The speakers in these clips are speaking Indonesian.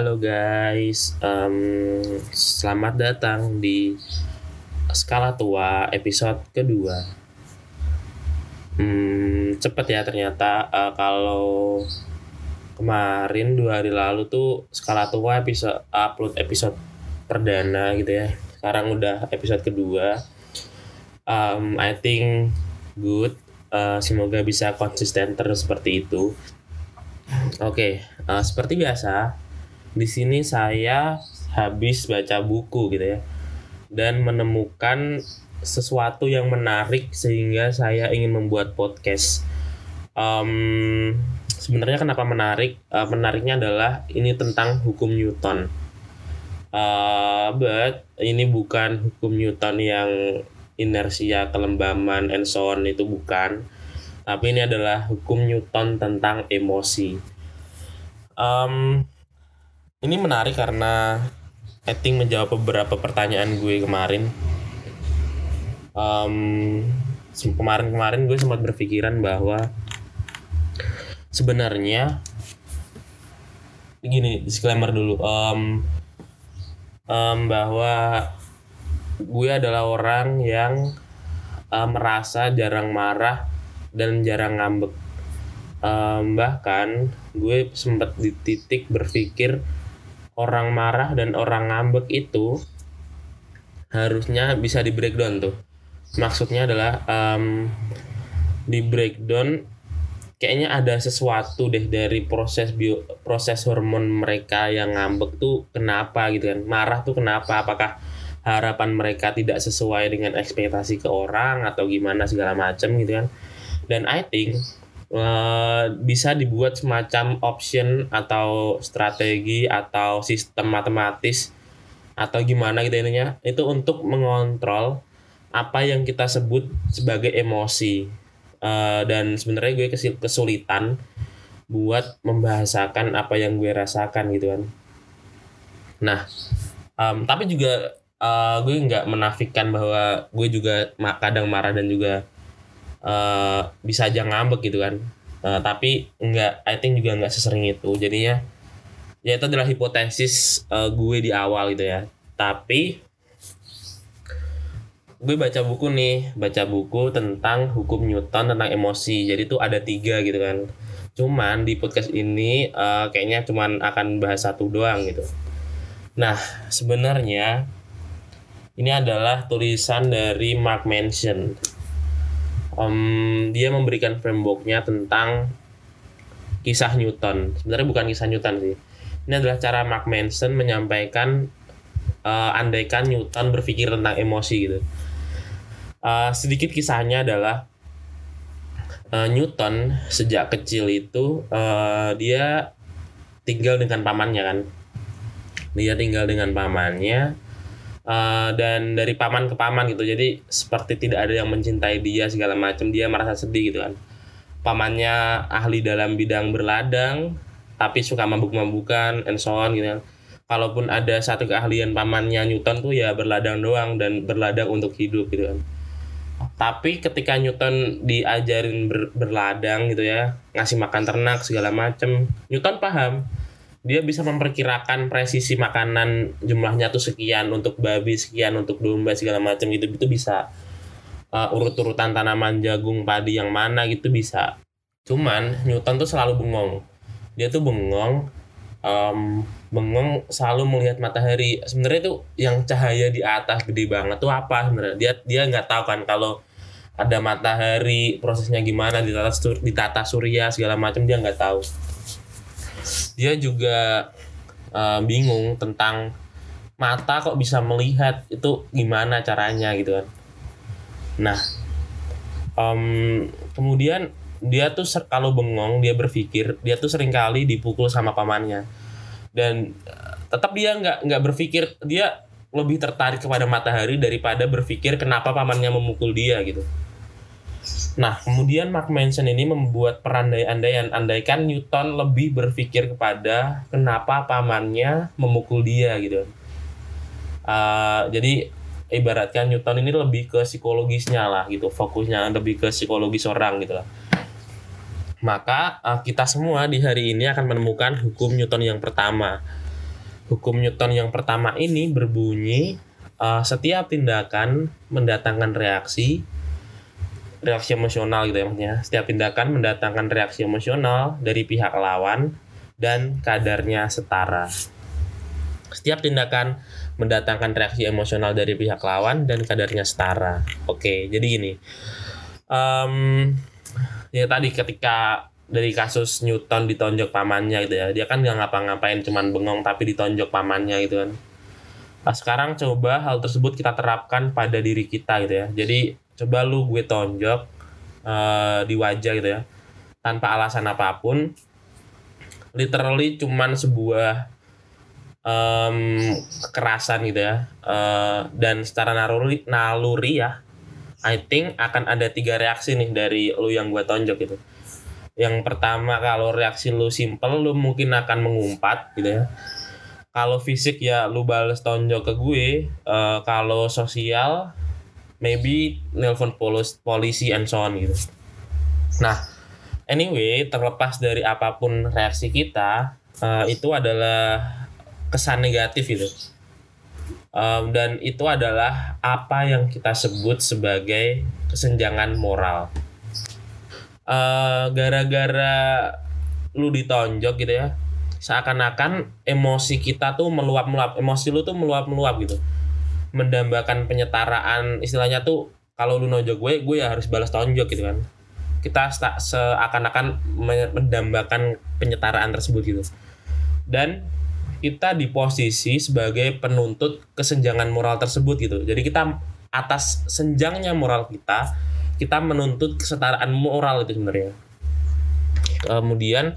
Halo guys, um, selamat datang di skala tua episode kedua. Hmm, cepet ya ternyata uh, kalau kemarin dua hari lalu tuh skala tua episode upload episode perdana gitu ya. Sekarang udah episode kedua. Um, I think good. Uh, semoga bisa konsisten terus seperti itu. Oke, okay, uh, seperti biasa di sini saya habis baca buku gitu ya dan menemukan sesuatu yang menarik sehingga saya ingin membuat podcast. Um, sebenarnya kenapa menarik? Uh, menariknya adalah ini tentang hukum Newton. Uh, but ini bukan hukum Newton yang inersia, kelembaman, and so on itu bukan. Tapi ini adalah hukum Newton tentang emosi. Um, ini menarik karena I think menjawab beberapa pertanyaan gue kemarin. Um, kemarin-kemarin gue sempat berpikiran bahwa sebenarnya gini disclaimer dulu um, um, bahwa gue adalah orang yang uh, merasa jarang marah dan jarang ngambek um, bahkan gue sempat di titik berpikir orang marah dan orang ngambek itu harusnya bisa di breakdown tuh. Maksudnya adalah um, di breakdown kayaknya ada sesuatu deh dari proses bio proses hormon mereka yang ngambek tuh kenapa gitu kan? Marah tuh kenapa? Apakah harapan mereka tidak sesuai dengan ekspektasi ke orang atau gimana segala macam gitu kan? Dan I think uh, bisa dibuat semacam option atau strategi atau sistem matematis atau gimana gitu intinya. Itu untuk mengontrol apa yang kita sebut sebagai emosi. Uh, dan sebenarnya gue kesulitan buat membahasakan apa yang gue rasakan gitu kan. Nah um, tapi juga uh, gue nggak menafikan bahwa gue juga kadang marah dan juga uh, bisa aja ngambek gitu kan. Uh, tapi enggak I think juga nggak sesering itu. Jadinya ya itu adalah hipotesis uh, gue di awal gitu ya. Tapi gue baca buku nih baca buku tentang hukum Newton tentang emosi. Jadi tuh ada tiga gitu kan. Cuman di podcast ini uh, kayaknya cuman akan bahas satu doang gitu. Nah sebenarnya ini adalah tulisan dari Mark Manson um, dia memberikan frameworknya tentang kisah Newton. Sebenarnya bukan kisah Newton sih. Ini adalah cara Mark Manson menyampaikan uh, andaikan Newton berpikir tentang emosi gitu. Uh, sedikit kisahnya adalah uh, Newton sejak kecil itu uh, dia tinggal dengan pamannya kan. Dia tinggal dengan pamannya uh, dan dari paman ke paman gitu. Jadi seperti tidak ada yang mencintai dia segala macam dia merasa sedih gitu kan. Pamannya ahli dalam bidang berladang tapi suka mabuk-mabukan and so on gitu kan. Kalaupun ada satu keahlian pamannya Newton tuh ya berladang doang dan berladang untuk hidup gitu kan. Tapi ketika Newton diajarin ber, berladang gitu ya ngasih makan ternak segala macem Newton paham dia bisa memperkirakan presisi makanan jumlahnya tuh sekian untuk babi sekian untuk domba segala macam gitu. Itu bisa uh, urut-urutan tanaman jagung padi yang mana gitu bisa. Cuman Newton tuh selalu bengong. Dia tuh bengong um, bengong selalu melihat matahari. Sebenarnya tuh yang cahaya di atas gede banget tuh apa sebenarnya? Dia dia nggak tahu kan kalau ada matahari prosesnya gimana di di tata surya segala macam dia nggak tahu dia juga uh, bingung tentang mata kok bisa melihat itu gimana caranya gitu kan. Nah um, kemudian dia tuh kalau bengong dia berpikir dia tuh sering kali dipukul sama pamannya. Dan uh, tetap dia nggak nggak berpikir dia lebih tertarik kepada matahari daripada berpikir kenapa pamannya memukul dia gitu Nah, kemudian Mark Manson ini membuat perandai-andaian. Andaikan Newton lebih berpikir kepada kenapa pamannya memukul dia gitu. Uh, jadi ibaratkan Newton ini lebih ke psikologisnya lah gitu, fokusnya lebih ke psikologis orang gitu lah. Maka uh, kita semua di hari ini akan menemukan hukum Newton yang pertama. hukum Newton yang pertama ini berbunyi uh, setiap tindakan mendatangkan reaksi reaksi emosional gitu ya maksudnya. Setiap tindakan mendatangkan reaksi emosional dari pihak lawan dan kadarnya setara. Setiap tindakan mendatangkan reaksi emosional dari pihak lawan dan kadarnya setara. Oke jadi gini. Um, ya tadi ketika dari kasus Newton ditonjok pamannya gitu ya dia kan nggak ngapa-ngapain cuman bengong tapi ditonjok pamannya gitu kan. Nah, sekarang coba hal tersebut kita terapkan pada diri kita gitu ya. Jadi coba lu gue tonjok uh, di wajah gitu ya. Tanpa alasan apa pun. Literally cuman sebuah um, kekerasan gitu ya. Uh, dan secara naluri, naluri ya. I think akan ada tiga reaksi nih dari lu yang gue tonjok gitu. Yang pertama kalau reaksi lu simple lu mungkin akan mengumpat gitu ya kalau fisik ya lu bales tonjok ke gue uh, kalau sosial maybe nelpon polis polisi and so on gitu. Nah anyway terlepas dari apa pun reaksi kita uh, itu adalah kesan negatif gitu. Um, dan itu adalah apa yang kita sebut sebagai kesenjangan moral. Gara-gara uh, gara -gara lu ditonjok gitu ya seakan-akan emosi kita tuh meluap-meluap emosi lu tuh meluap-meluap gitu mendambakan penyetaraan istilahnya tuh kalau lu nojok gue gue ya harus balas tonjok gitu kan. Kita seakan-akan mendambakan penyetaraan tersebut gitu. Dan kita di posisi sebagai penuntut kesenjangan moral tersebut gitu. Jadi kita atas senjangnya moral kita kita menuntut kesetaraan moral itu sebenarnya. Kemudian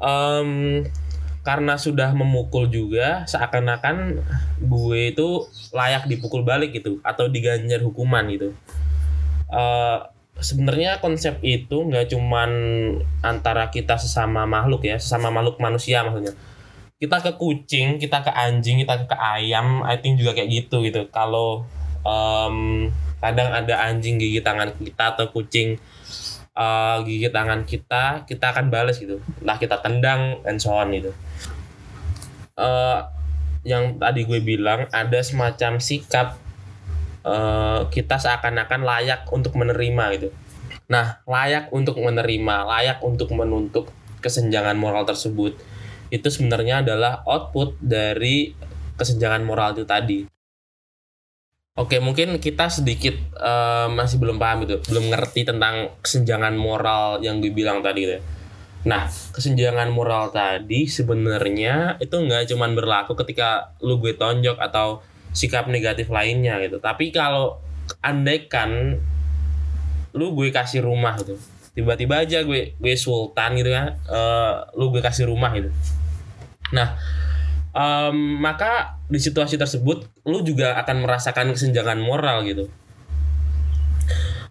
um, karena sudah memukul juga seakan-akan gue itu layak dipukul balik gitu atau diganjar hukuman gitu. Uh, sebenarnya konsep itu nggak cuman antara kita sesama makhluk ya sesama makhluk manusia maksudnya. Kita ke kucing kita ke anjing kita ke ayam I think juga kayak gitu gitu. Kalau um, kadang ada anjing gigi tangan kita atau kucing uh, gigit tangan kita kita akan balas gitu. Entah kita tendang and so on gitu. Uh, yang tadi gue bilang ada semacam sikap uh, kita seakan-akan layak untuk menerima gitu. Nah layak untuk menerima layak untuk menuntut kesenjangan moral tersebut itu sebenarnya adalah output dari kesenjangan moral itu tadi Oke, mungkin kita sedikit uh, masih belum paham gitu, belum ngerti tentang kesenjangan moral yang gue bilang tadi gitu. Ya. Nah, kesenjangan moral tadi sebenarnya itu nggak cuman berlaku ketika lu gue tonjok atau sikap negatif lainnya gitu. Tapi kalau andaikan lu gue kasih rumah gitu, tiba-tiba aja gue gue sultan gitu kan, uh, lu gue kasih rumah gitu. Nah, um, maka di situasi tersebut lu juga akan merasakan kesenjangan moral gitu.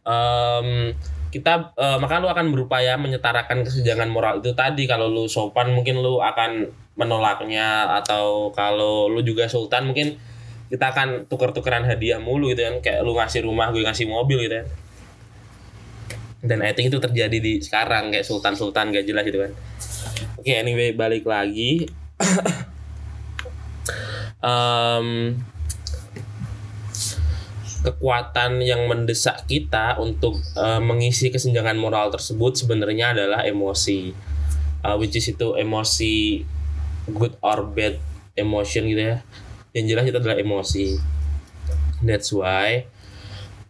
Um, kita uh, maka lu akan berupaya menyetarakan kesenjangan moral itu tadi. Kalau lu sopan mungkin lu akan menolaknya. Atau kalau lu juga sultan mungkin kita akan tuker-tukeran hadiah mulu gitu kan. Kayak lu ngasih rumah gue ngasih mobil gitu kan. Dan I think itu terjadi di sekarang kayak sultan-sultan gak jelas gitu kan. Oke okay, anyway balik lagi um, kekuatan yang mendesak kita untuk uh, mengisi kesenjangan moral tersebut sebenarnya adalah emosi. Uh, which is itu emosi good or bad emotion gitu ya. Yang jelas itu adalah emosi. That's why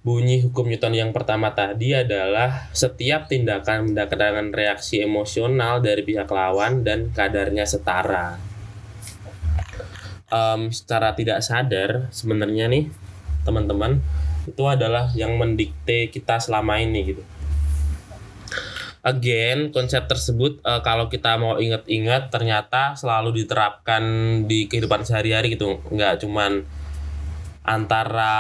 bunyi hukum Newton yang pertama tadi adalah setiap tindakan mendapatkan reaksi emosional dari pihak lawan dan kadarnya setara um, secara tidak sadar sebenarnya nih teman-teman itu adalah yang mendikte kita selama ini gitu. Again, konsep tersebut uh, kalau kita mau ingat-ingat ternyata selalu diterapkan di kehidupan sehari-hari gitu, nggak cuman antara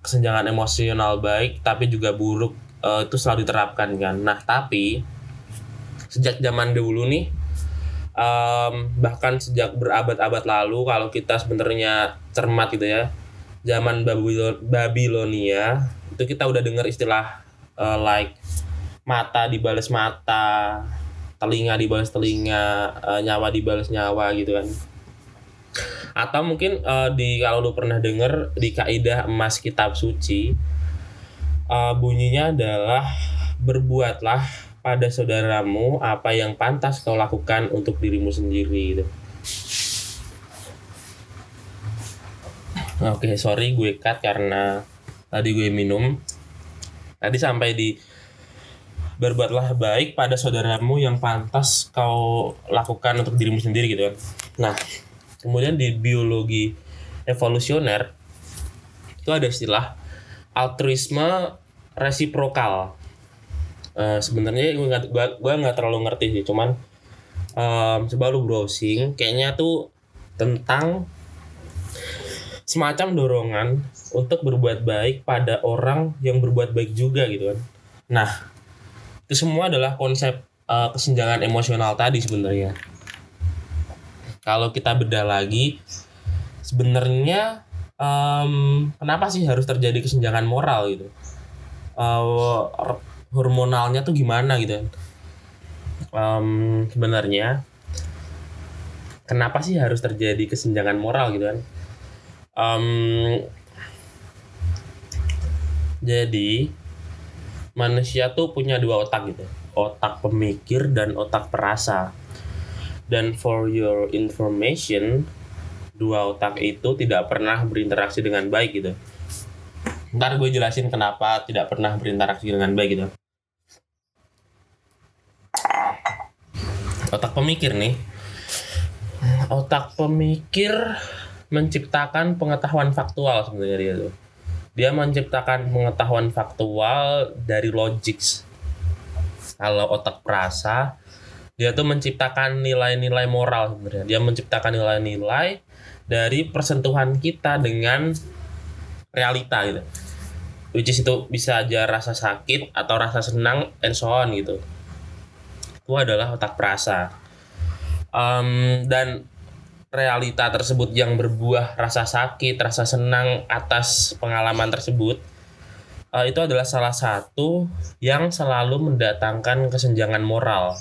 kesenjangan emosional baik tapi juga buruk uh, itu selalu diterapkan kan. Nah tapi sejak zaman dulu nih um, bahkan sejak berabad-abad lalu kalau kita sebenarnya cermat gitu ya zaman Babilonia itu kita udah dengar istilah uh, like mata dibalas mata telinga dibalas telinga uh, nyawa dibalas nyawa gitu kan. Atau mungkin uh, di kalau lu pernah denger di kaidah emas kitab suci uh, bunyinya adalah berbuatlah pada saudaramu apa yang pantas kau lakukan untuk dirimu sendiri gitu. Oke, okay, sorry gue cut karena tadi gue minum. Tadi sampai di berbuatlah baik pada saudaramu yang pantas kau lakukan untuk dirimu sendiri gitu kan. Nah, kemudian di biologi evolusioner itu ada istilah altruisme resiprokal. Uh, sebenarnya gue nggak gue nggak terlalu ngerti sih, cuman um, coba lu browsing, kayaknya tuh tentang semacam dorongan untuk berbuat baik pada orang yang berbuat baik juga gitu kan. Nah, itu semua adalah konsep uh, kesenjangan emosional tadi sebenarnya kalau kita bedah lagi sebenarnya um, kenapa sih harus terjadi kesenjangan moral gitu uh, hormonalnya tuh gimana gitu. Um, sebenarnya kenapa sih harus terjadi kesenjangan moral gitu kan? Um, jadi manusia tuh punya dua otak gitu otak pemikir dan otak perasa. Dan for your information dua otak itu tidak pernah berinteraksi dengan baik gitu. Ntar gue jelasin kenapa tidak pernah berinteraksi dengan baik gitu otak pemikir nih. Otak pemikir menciptakan pengetahuan faktual sebenarnya dia tuh. Dia menciptakan pengetahuan faktual dari logik. Kalau otak perasa dia tuh menciptakan nilai-nilai moral sebenarnya. Dia menciptakan nilai-nilai dari persentuhan kita dengan realita gitu. Which is itu bisa aja rasa sakit atau rasa senang and so on gitu itu adalah otak perasa um, dan realita tersebut yang berbuah rasa sakit, rasa senang atas pengalaman tersebut, uh, itu adalah salah satu yang selalu mendatangkan kesenjangan moral.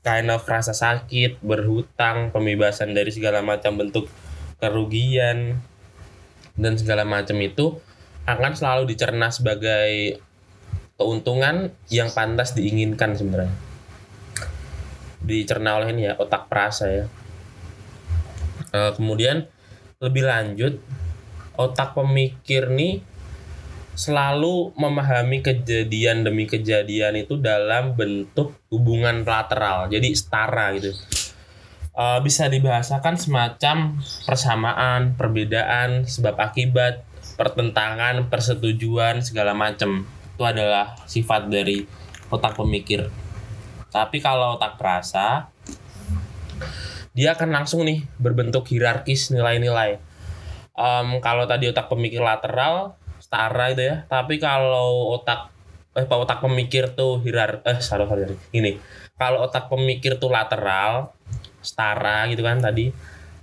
Kind of rasa sakit, berhutang, pembebasan dari segala macam bentuk kerugian, dan segala macam itu akan selalu dicerna sebagai keuntungan yang pantas diinginkan sebenarnya. Dicerna oleh ini ya otak perasa ya. Uh, kemudian lebih lanjut otak pemikir nih selalu memahami kejadian demi kejadian itu dalam bentuk hubungan lateral jadi setara gitu. Uh, bisa dibahasakan semacam persamaan perbedaan sebab akibat pertentangan persetujuan segala macam itu adalah sifat dari otak pemikir. Tapi kalau otak perasa dia akan langsung nih berbentuk hierarkis nilai-nilai. Um, kalau tadi otak pemikir lateral setara itu ya, tapi kalau otak eh otak pemikir tuh hierar eh sorry sorry ini kalau otak pemikir tuh lateral setara gitu kan tadi.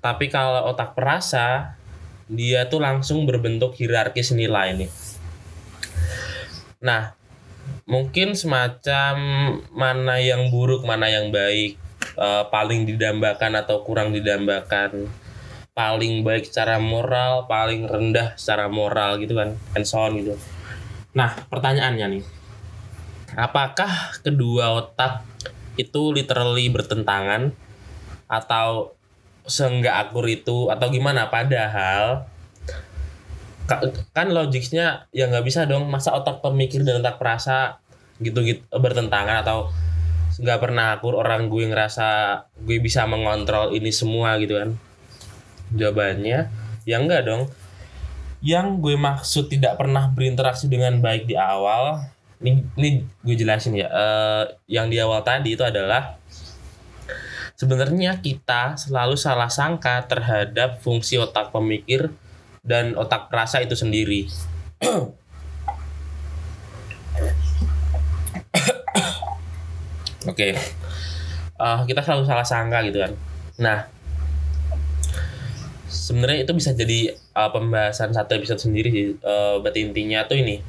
Tapi kalau otak perasa dia tuh langsung berbentuk hierarkis nilai nih nah mungkin semacam mana yang buruk mana yang baik uh, paling didambakan atau kurang didambakan paling baik secara moral paling rendah secara moral gitu kan and so on gitu. Nah pertanyaannya nih apakah kedua otak itu literally bertentangan atau seenggak akur itu atau gimana? Padahal kan logiknya ya nggak bisa dong. Masa otak pemikir dan otak perasa gitu gitu bertentangan atau nggak pernah akur orang gue ngerasa gue bisa mengontrol ini semua gitu kan? Jawabannya ya enggak dong. Yang gue maksud tidak pernah berinteraksi dengan baik di awal ini, ini gue jelasin ya uh, yang di awal tadi itu adalah sebenarnya kita selalu salah sangka terhadap fungsi otak pemikir dan otak perasa itu sendiri Oke. Okay. Uh, kita selalu salah sangka gitu kan. Nah, sebenarnya itu bisa jadi uh, pembahasan satu episode sendiri sih. Uh, berarti intinya tuh ini.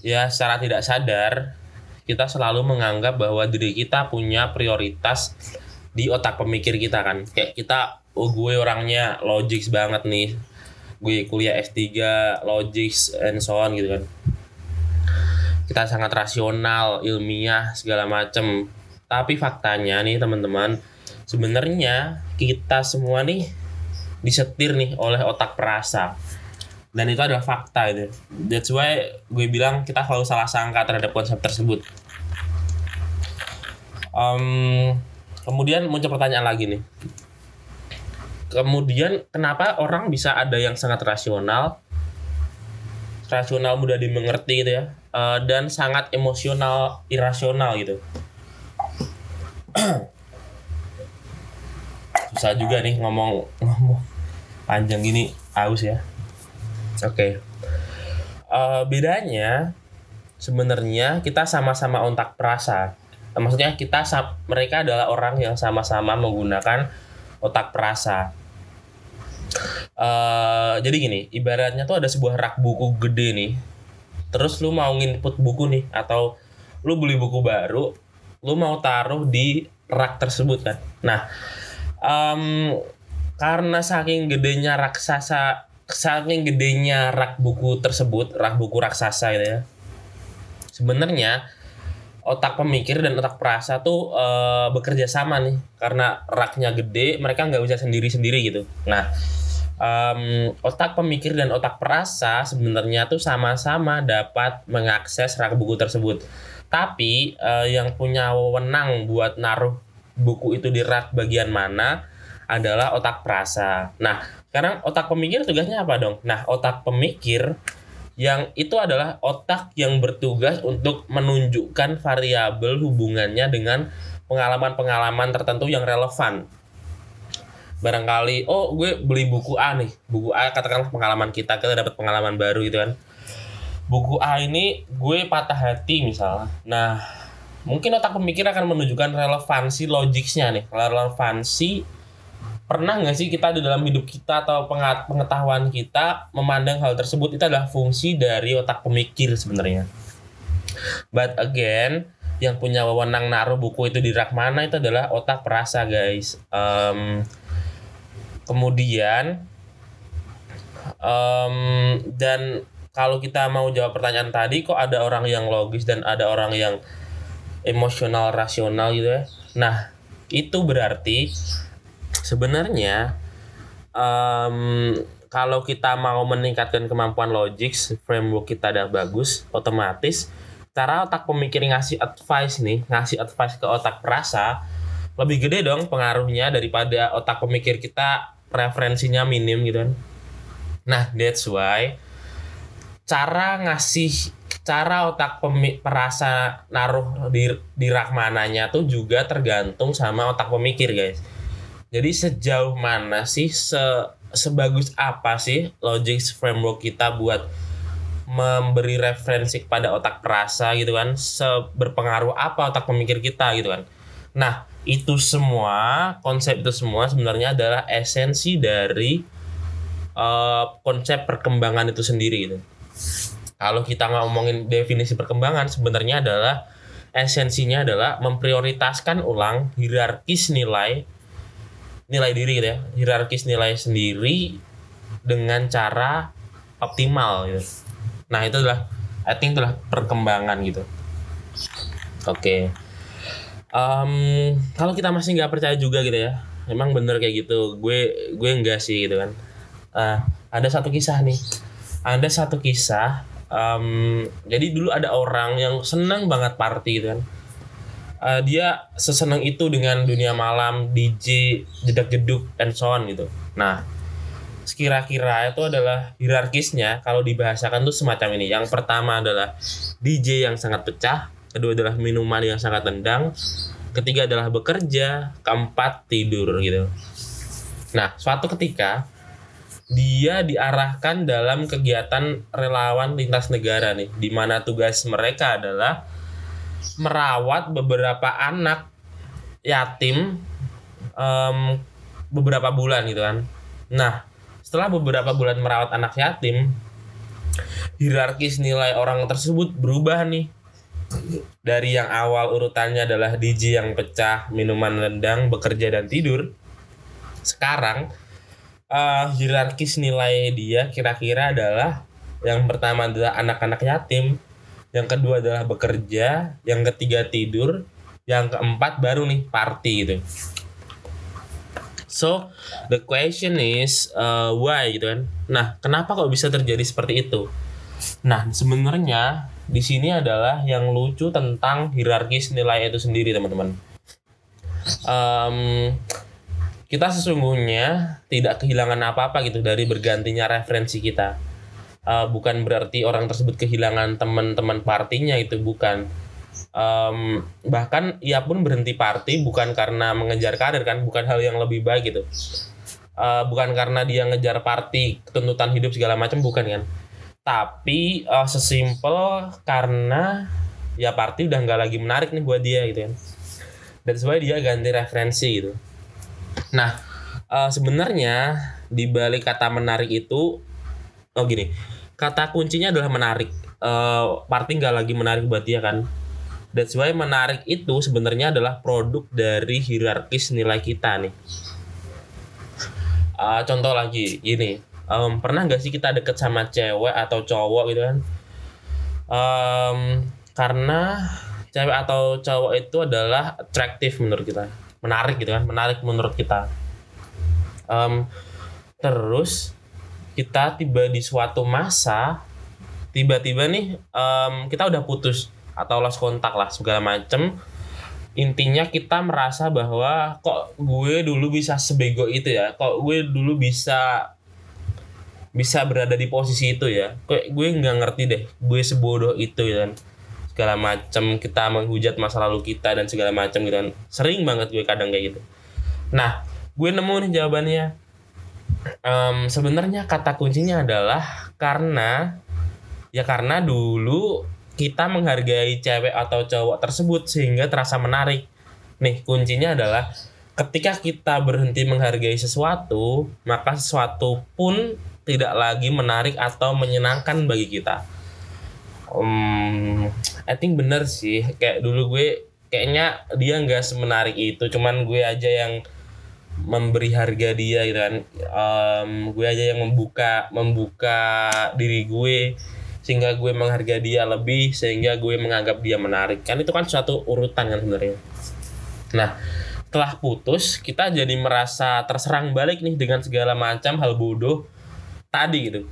Ya, secara tidak sadar kita selalu menganggap bahwa diri kita punya prioritas di otak pemikir kita kan kayak kita oh gue orangnya logis banget nih. Gue kuliah S3 logis and so on gitu kan. Kita sangat rasional ilmiah segala macem. Tapi faktanya nih teman-teman sebenarnya kita semua nih disetir nih oleh otak perasa. Dan itu adalah fakta itu that's why gue bilang kita selalu salah sangka terhadap konsep tersebut. Um, kemudian muncul pertanyaan lagi nih kemudian kenapa orang bisa ada yang sangat rasional? Rasional mudah dimengerti gitu ya. Uh, dan sangat emosional irasional gitu. Susah juga nih ngomong ngomong panjang gini aus ya. Oke. Okay. uh, bedanya sebenarnya kita sama-sama ontak perasa. Maksudnya kita mereka adalah orang yang sama-sama menggunakan otak perasa uh, jadi gini ibaratnya tuh ada sebuah rak buku gede nih. Terus lu mau nginput buku nih atau lu beli buku baru lu mau taruh di rak tersebut kan. Nah um, karena saking gedenya raksasa saking gedenya rak buku tersebut rak buku raksasa gitu ya sebenarnya otak pemikir dan otak perasa tuh e, bekerja sama nih. Karena raknya gede mereka nggak bisa sendiri sendiri gitu. Nah um, otak pemikir dan otak perasa sebenarnya tuh sama-sama dapat mengakses rak buku tersebut. Tapi e, yang punya wewenang buat naruh buku itu di rak bagian mana adalah otak perasa. Nah sekarang otak pemikir tugasnya apa dong? Nah otak pemikir yang itu adalah otak yang bertugas untuk menunjukkan variabel hubungannya dengan pengalaman-pengalaman tertentu yang relevan. Barangkali, oh gue beli buku A nih, buku A katakanlah pengalaman kita, kita dapat pengalaman baru gitu kan. Buku A ini gue patah hati misalnya. Nah, mungkin otak pemikir akan menunjukkan relevansi logiknya nih, relevansi pernah nggak sih kita di dalam hidup kita atau pengetahuan kita memandang hal tersebut itu adalah fungsi dari otak pemikir sebenarnya. But again, yang punya wewenang naruh buku itu di rak mana itu adalah otak perasa guys. Um, kemudian um, dan kalau kita mau jawab pertanyaan tadi kok ada orang yang logis dan ada orang yang emosional rasional gitu ya. Nah itu berarti sebenarnya um, kalau kita mau meningkatkan kemampuan logik framework kita udah bagus otomatis cara otak pemikir ngasih advice nih ngasih advice ke otak perasa lebih gede dong pengaruhnya daripada otak pemikir kita referensinya minim gitu kan. Nah that's why cara ngasih cara otak perasa naruh di di rak mananya tuh juga tergantung sama otak pemikir guys. Jadi sejauh mana sih se sebagus apa sih logic framework kita buat memberi referensi kepada otak perasa gitu kan? Seberpengaruh apa otak pemikir kita gitu kan? Nah itu semua konsep itu semua sebenarnya adalah esensi dari uh, konsep perkembangan itu sendiri gitu. Kalau kita ngomongin definisi perkembangan sebenarnya adalah esensinya adalah memprioritaskan ulang hierarkis nilai nilai diri gitu ya. Hierarkis nilai sendiri dengan cara optimal gitu. Nah itu adalah I think itulah perkembangan gitu. Oke. okay. Um, kalau kita masih nggak percaya juga gitu ya emang bener kayak gitu. Gue gue enggak sih gitu kan. Uh, ada satu kisah nih. Ada satu kisah um, jadi dulu ada orang yang senang banget party gitu kan. Uh, dia sesenang itu dengan dunia malam DJ jedak jeduk and so on gitu. Nah kira-kira itu adalah hierarkisnya kalau dibahasakan tuh semacam ini. Yang pertama adalah DJ yang sangat pecah kedua adalah minuman yang sangat tendang ketiga adalah bekerja keempat tidur gitu nah suatu ketika dia diarahkan dalam kegiatan relawan lintas negara nih di mana tugas mereka adalah merawat beberapa anak yatim um, beberapa bulan gitu kan. Nah, setelah beberapa bulan merawat anak yatim, hierarkis nilai orang tersebut berubah nih. Dari yang awal urutannya adalah DJ yang pecah, minuman rendang, bekerja dan tidur. Sekarang uh, hierarkis nilai dia kira-kira adalah yang pertama adalah anak-anak yatim, yang kedua adalah bekerja, yang ketiga tidur, yang keempat baru nih party gitu. So the question is uh, why gitu kan? Nah kenapa kok bisa terjadi seperti itu? Nah sebenarnya di sini adalah yang lucu tentang hierarkis nilai itu sendiri teman-teman. Um, kita sesungguhnya tidak kehilangan apa-apa gitu dari bergantinya referensi kita. Uh, bukan berarti orang tersebut kehilangan teman-teman partinya itu bukan. Um, bahkan ia pun berhenti party bukan karena mengejar karir kan, bukan hal yang lebih baik gitu. Uh, bukan karena dia ngejar party, tuntutan hidup segala macam bukan kan tapi uh, sesimpel karena ya party udah nggak lagi menarik nih buat dia gitu kan. Dan why dia ganti referensi gitu. Nah uh, sebenarnya di balik kata menarik itu oh gini kata kuncinya adalah menarik. Uh, party nggak lagi menarik buat dia kan. That's why menarik itu sebenarnya adalah produk dari hierarkis nilai kita nih. Uh, contoh lagi, gini um, pernah nggak sih kita deket sama cewek atau cowok gitu kan? Um, karena cewek atau cowok itu adalah atraktif menurut kita. Menarik gitu kan menarik menurut kita. Um, terus kita tiba di suatu masa tiba-tiba nih um, kita udah putus atau lost kontak lah segala macem. Intinya kita merasa bahwa kok gue dulu bisa sebego itu ya kok gue dulu bisa bisa berada di posisi itu ya. Kayak gue nggak ngerti deh gue sebodoh itu ya kan. Segala macam kita menghujat masa lalu kita dan segala macam gitu kan. Sering banget gue kadang kayak gitu. Nah gue nemu nih jawabannya. Um, sebenarnya kata kuncinya adalah karena ya karena dulu kita menghargai cewek atau cowok tersebut sehingga terasa menarik. Nih kuncinya adalah ketika kita berhenti menghargai sesuatu maka sesuatu pun tidak lagi menarik atau menyenangkan bagi kita. Um, I think bener sih kayak dulu gue kayaknya dia nggak semenarik itu, cuman gue aja yang memberi harga dia gitu kan. Um, gue aja yang membuka membuka diri gue sehingga gue menghargai dia lebih sehingga gue menganggap dia menarik kan itu kan suatu urutan kan sebenarnya. Nah setelah putus kita jadi merasa terserang balik nih dengan segala macam hal bodoh tadi gitu.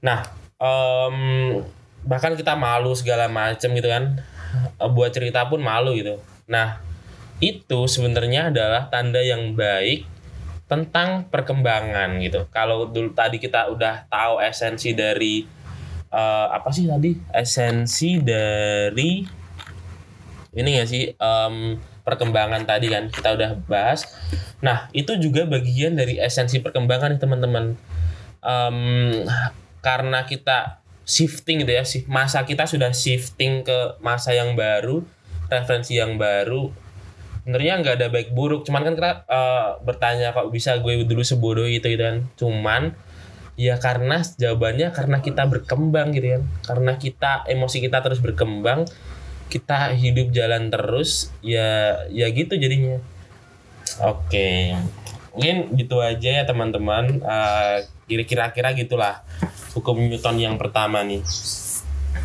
Nah um, bahkan kita malu segala macam gitu kan. Buat cerita pun malu gitu. Nah itu sebenarnya adalah tanda yang baik tentang perkembangan gitu. Kalau dulu tadi kita udah tahu esensi dari uh, apa sih tadi? Esensi dari ini ya sih? Um, perkembangan tadi kan kita udah bahas. Nah itu juga bagian dari esensi perkembangan nih teman-teman um, karena kita shifting gitu ya sih masa kita sudah shifting ke masa yang baru referensi yang baru sebenarnya nggak ada baik buruk. Cuman kan kita uh, bertanya kok bisa gue dulu sebodoh itu gitu kan. Cuman ya karena jawabannya karena kita berkembang gitu kan. Karena kita emosi kita terus berkembang kita hidup jalan terus ya ya gitu jadinya. Oke. okay. Mungkin gitu aja ya teman-teman. Uh, kira-kira gitulah hukum Newton yang pertama nih.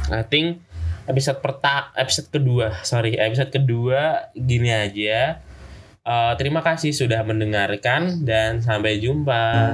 I think episode perta episode kedua sorry episode kedua gini aja. Uh, terima kasih sudah mendengarkan dan sampai jumpa